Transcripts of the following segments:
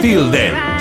Feel Them.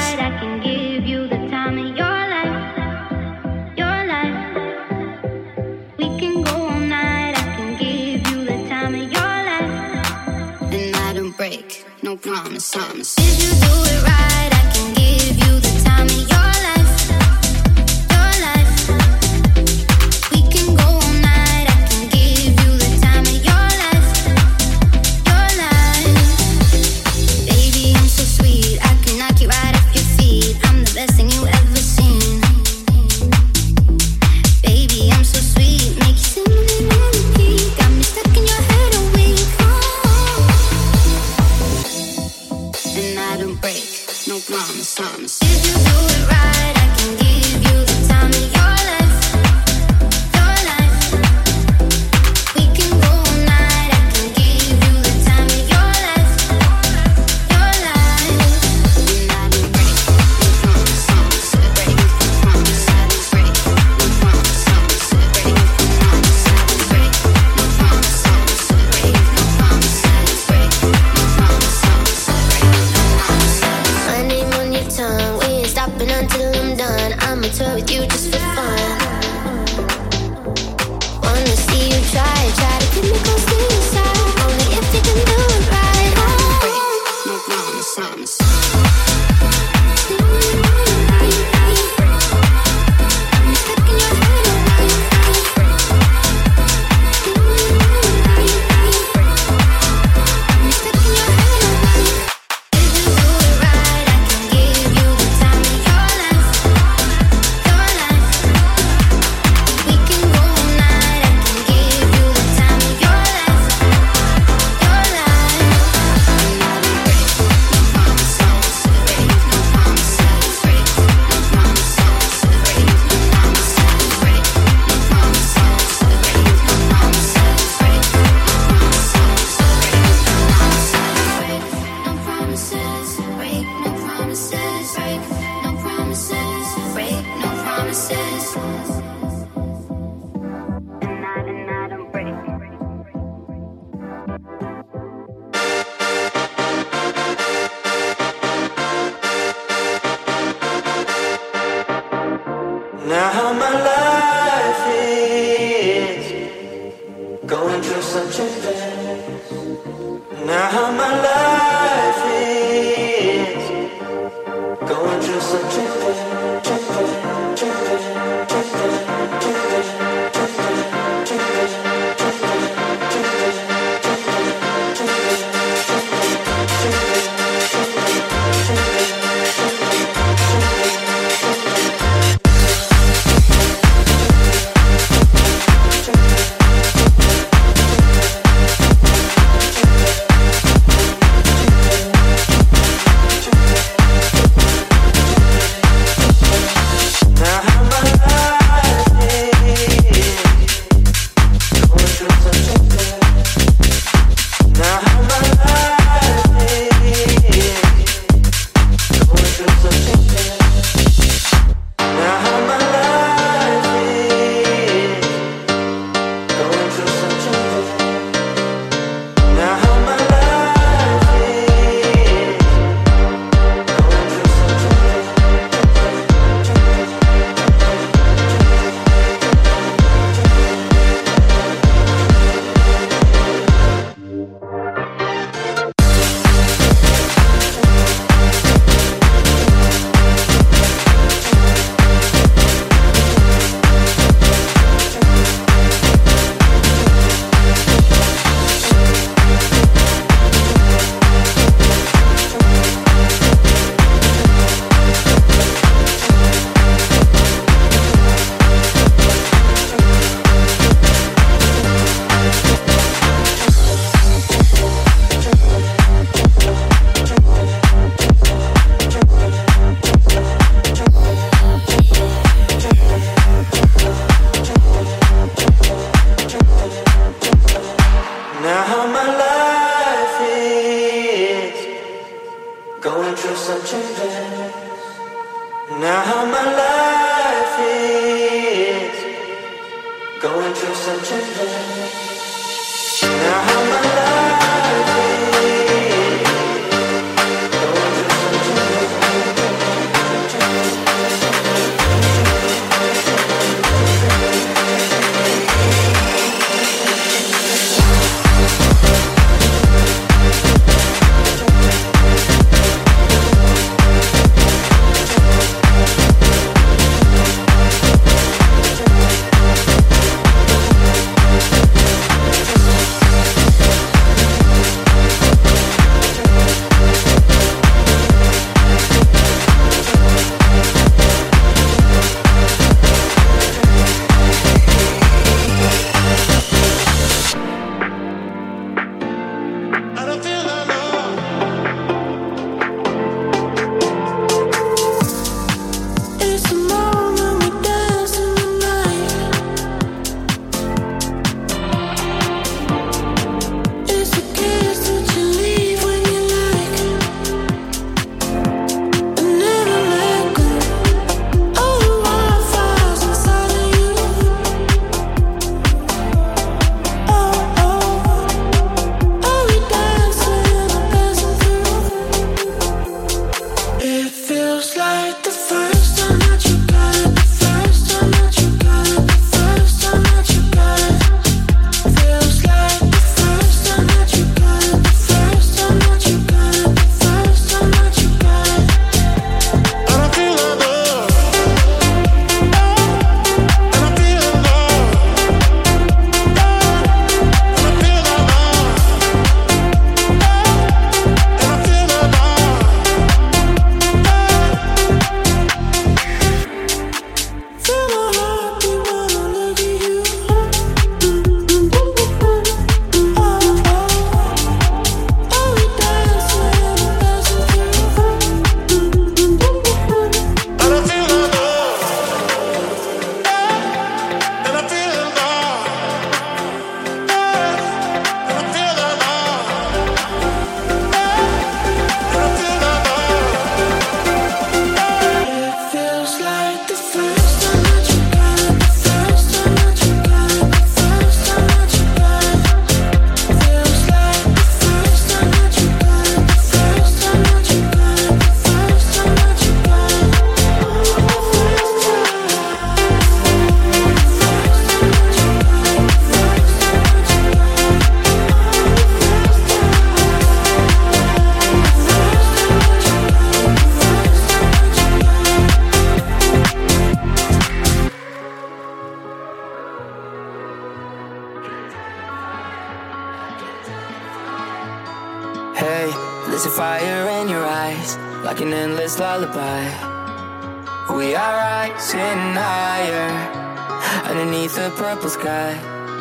the purple sky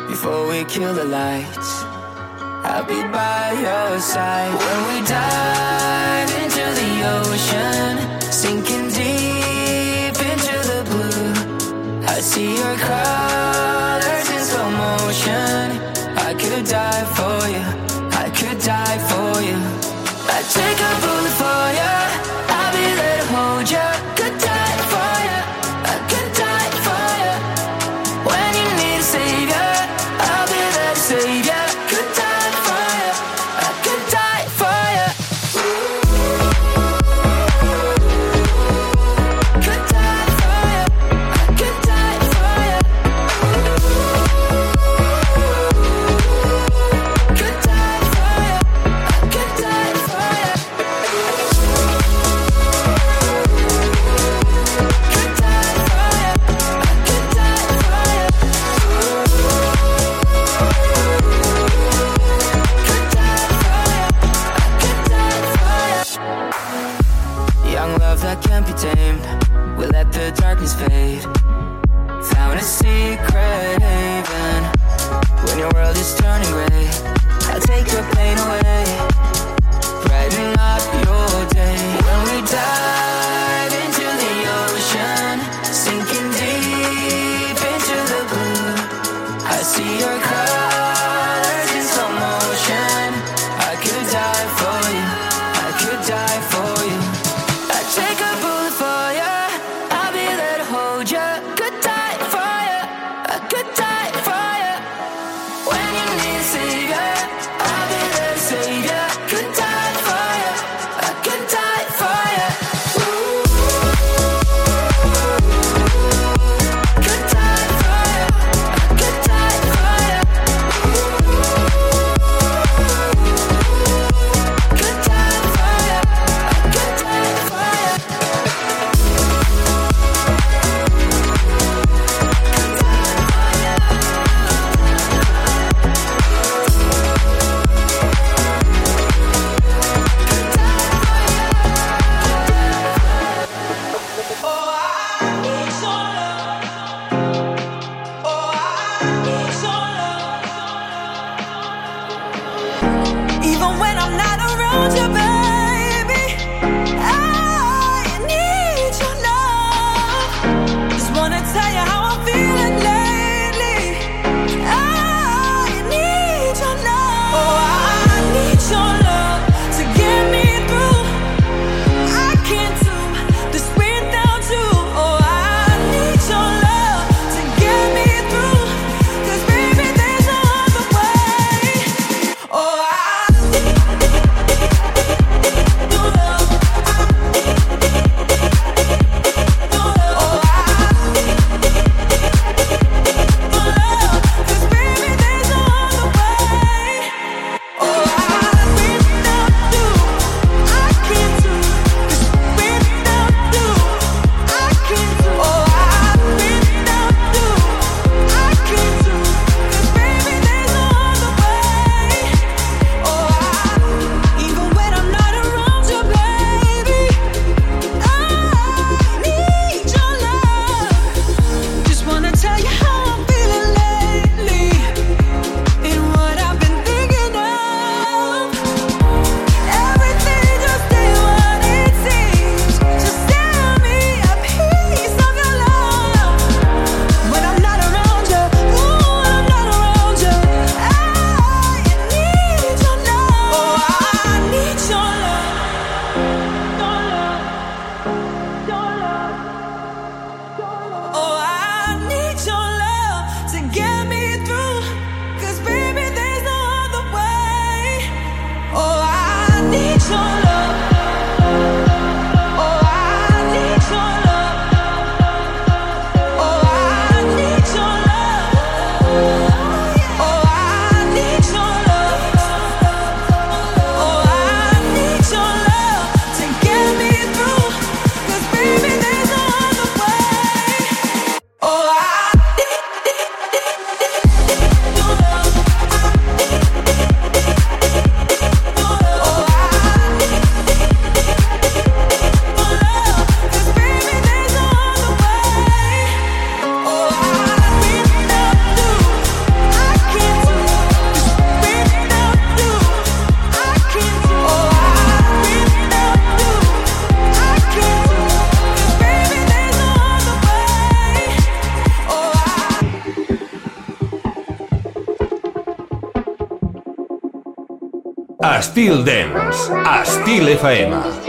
before we kill the lights. I'll be by your side when we dive into the ocean, sinking deep into the blue. I see your colors in slow motion. I could die for you. I could die for you. I take a Estil Dance, Estil FM.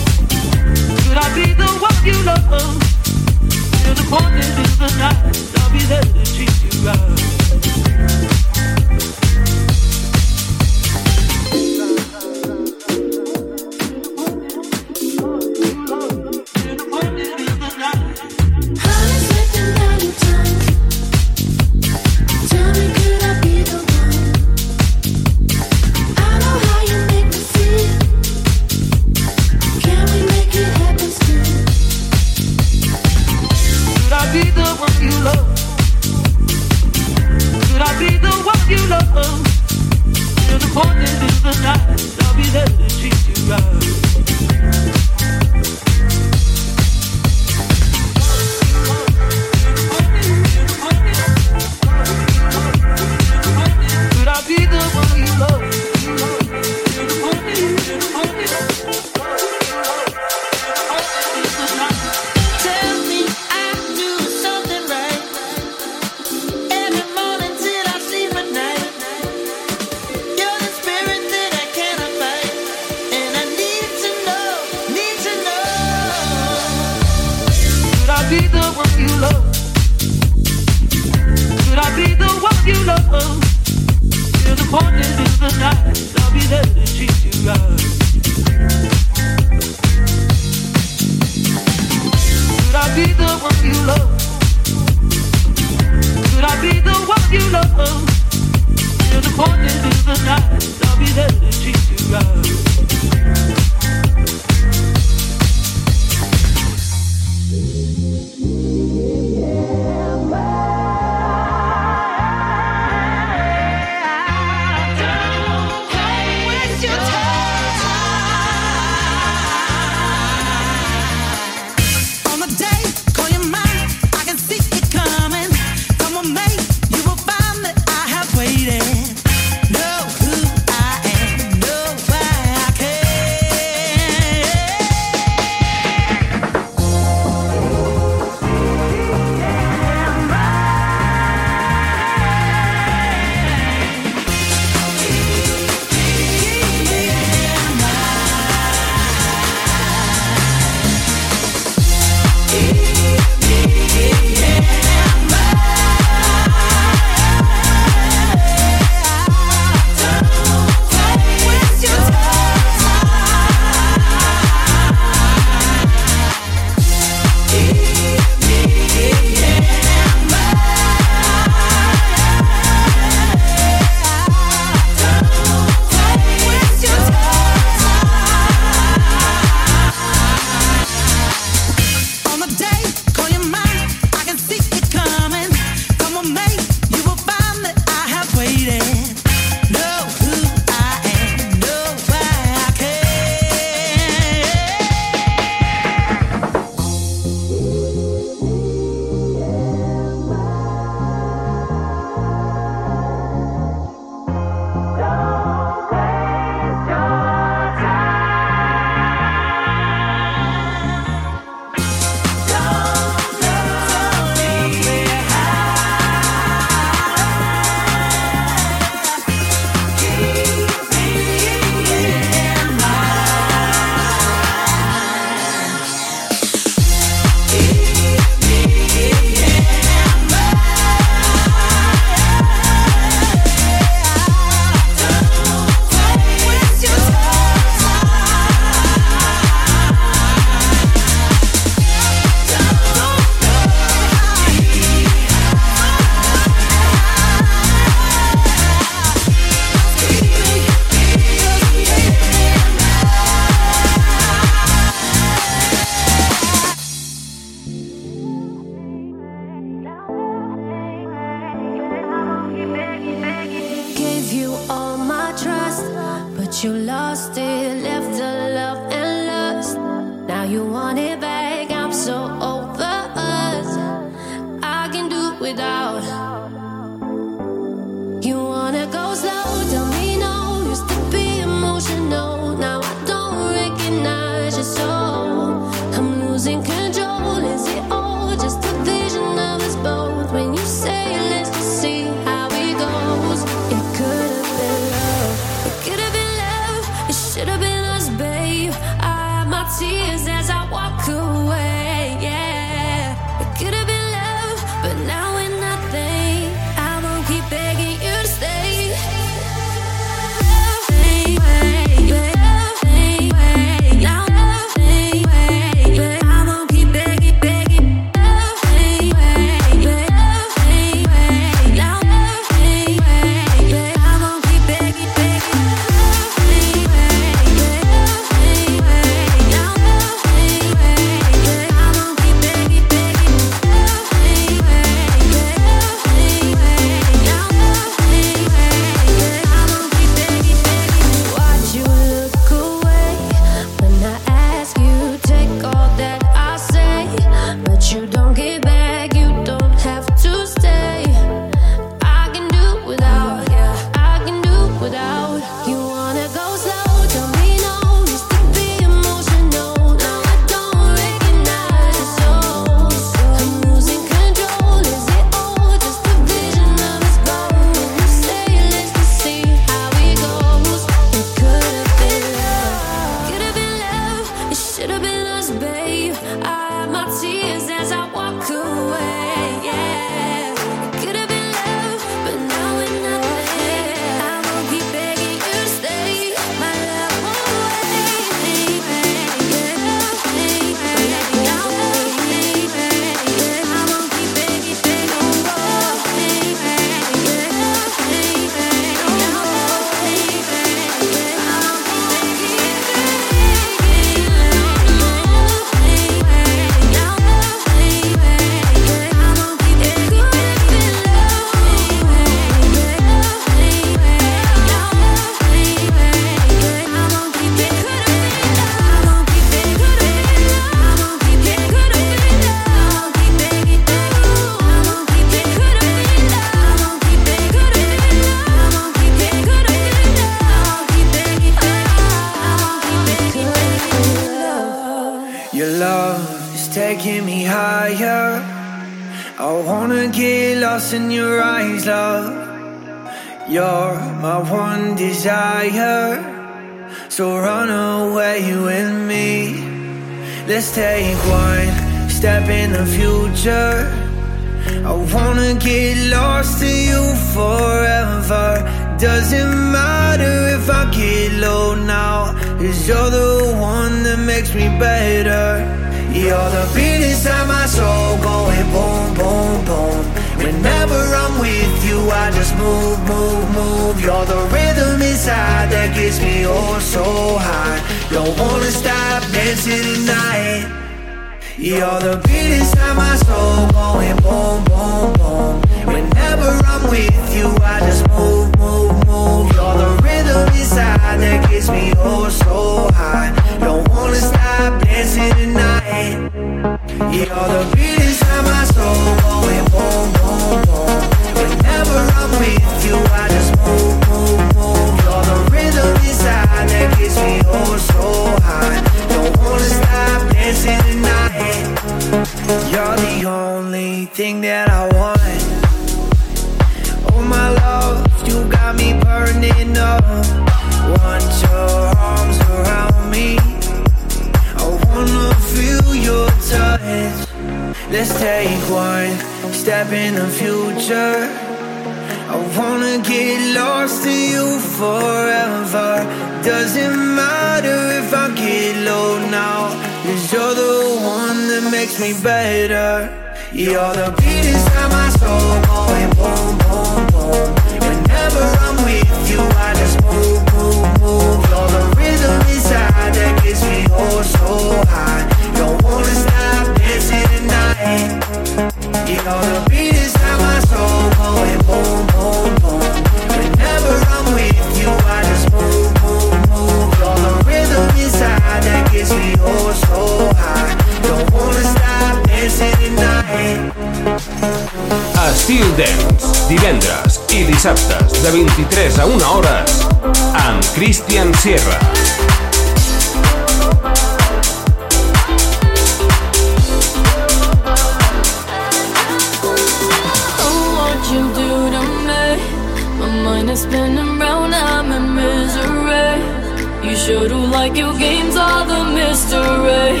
games are the mystery.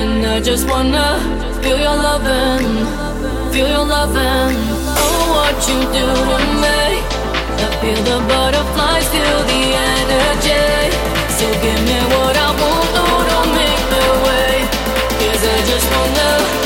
And I just wanna feel your loving, feel your loving. Oh, what you do to me. I feel the butterflies, feel the energy. So give me what I want, oh, don't make the wait. Cause I just wanna.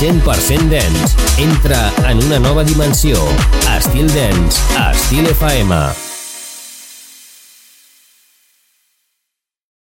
100% dance. Entra en una nova dimensió. Estil dance a Estil FM.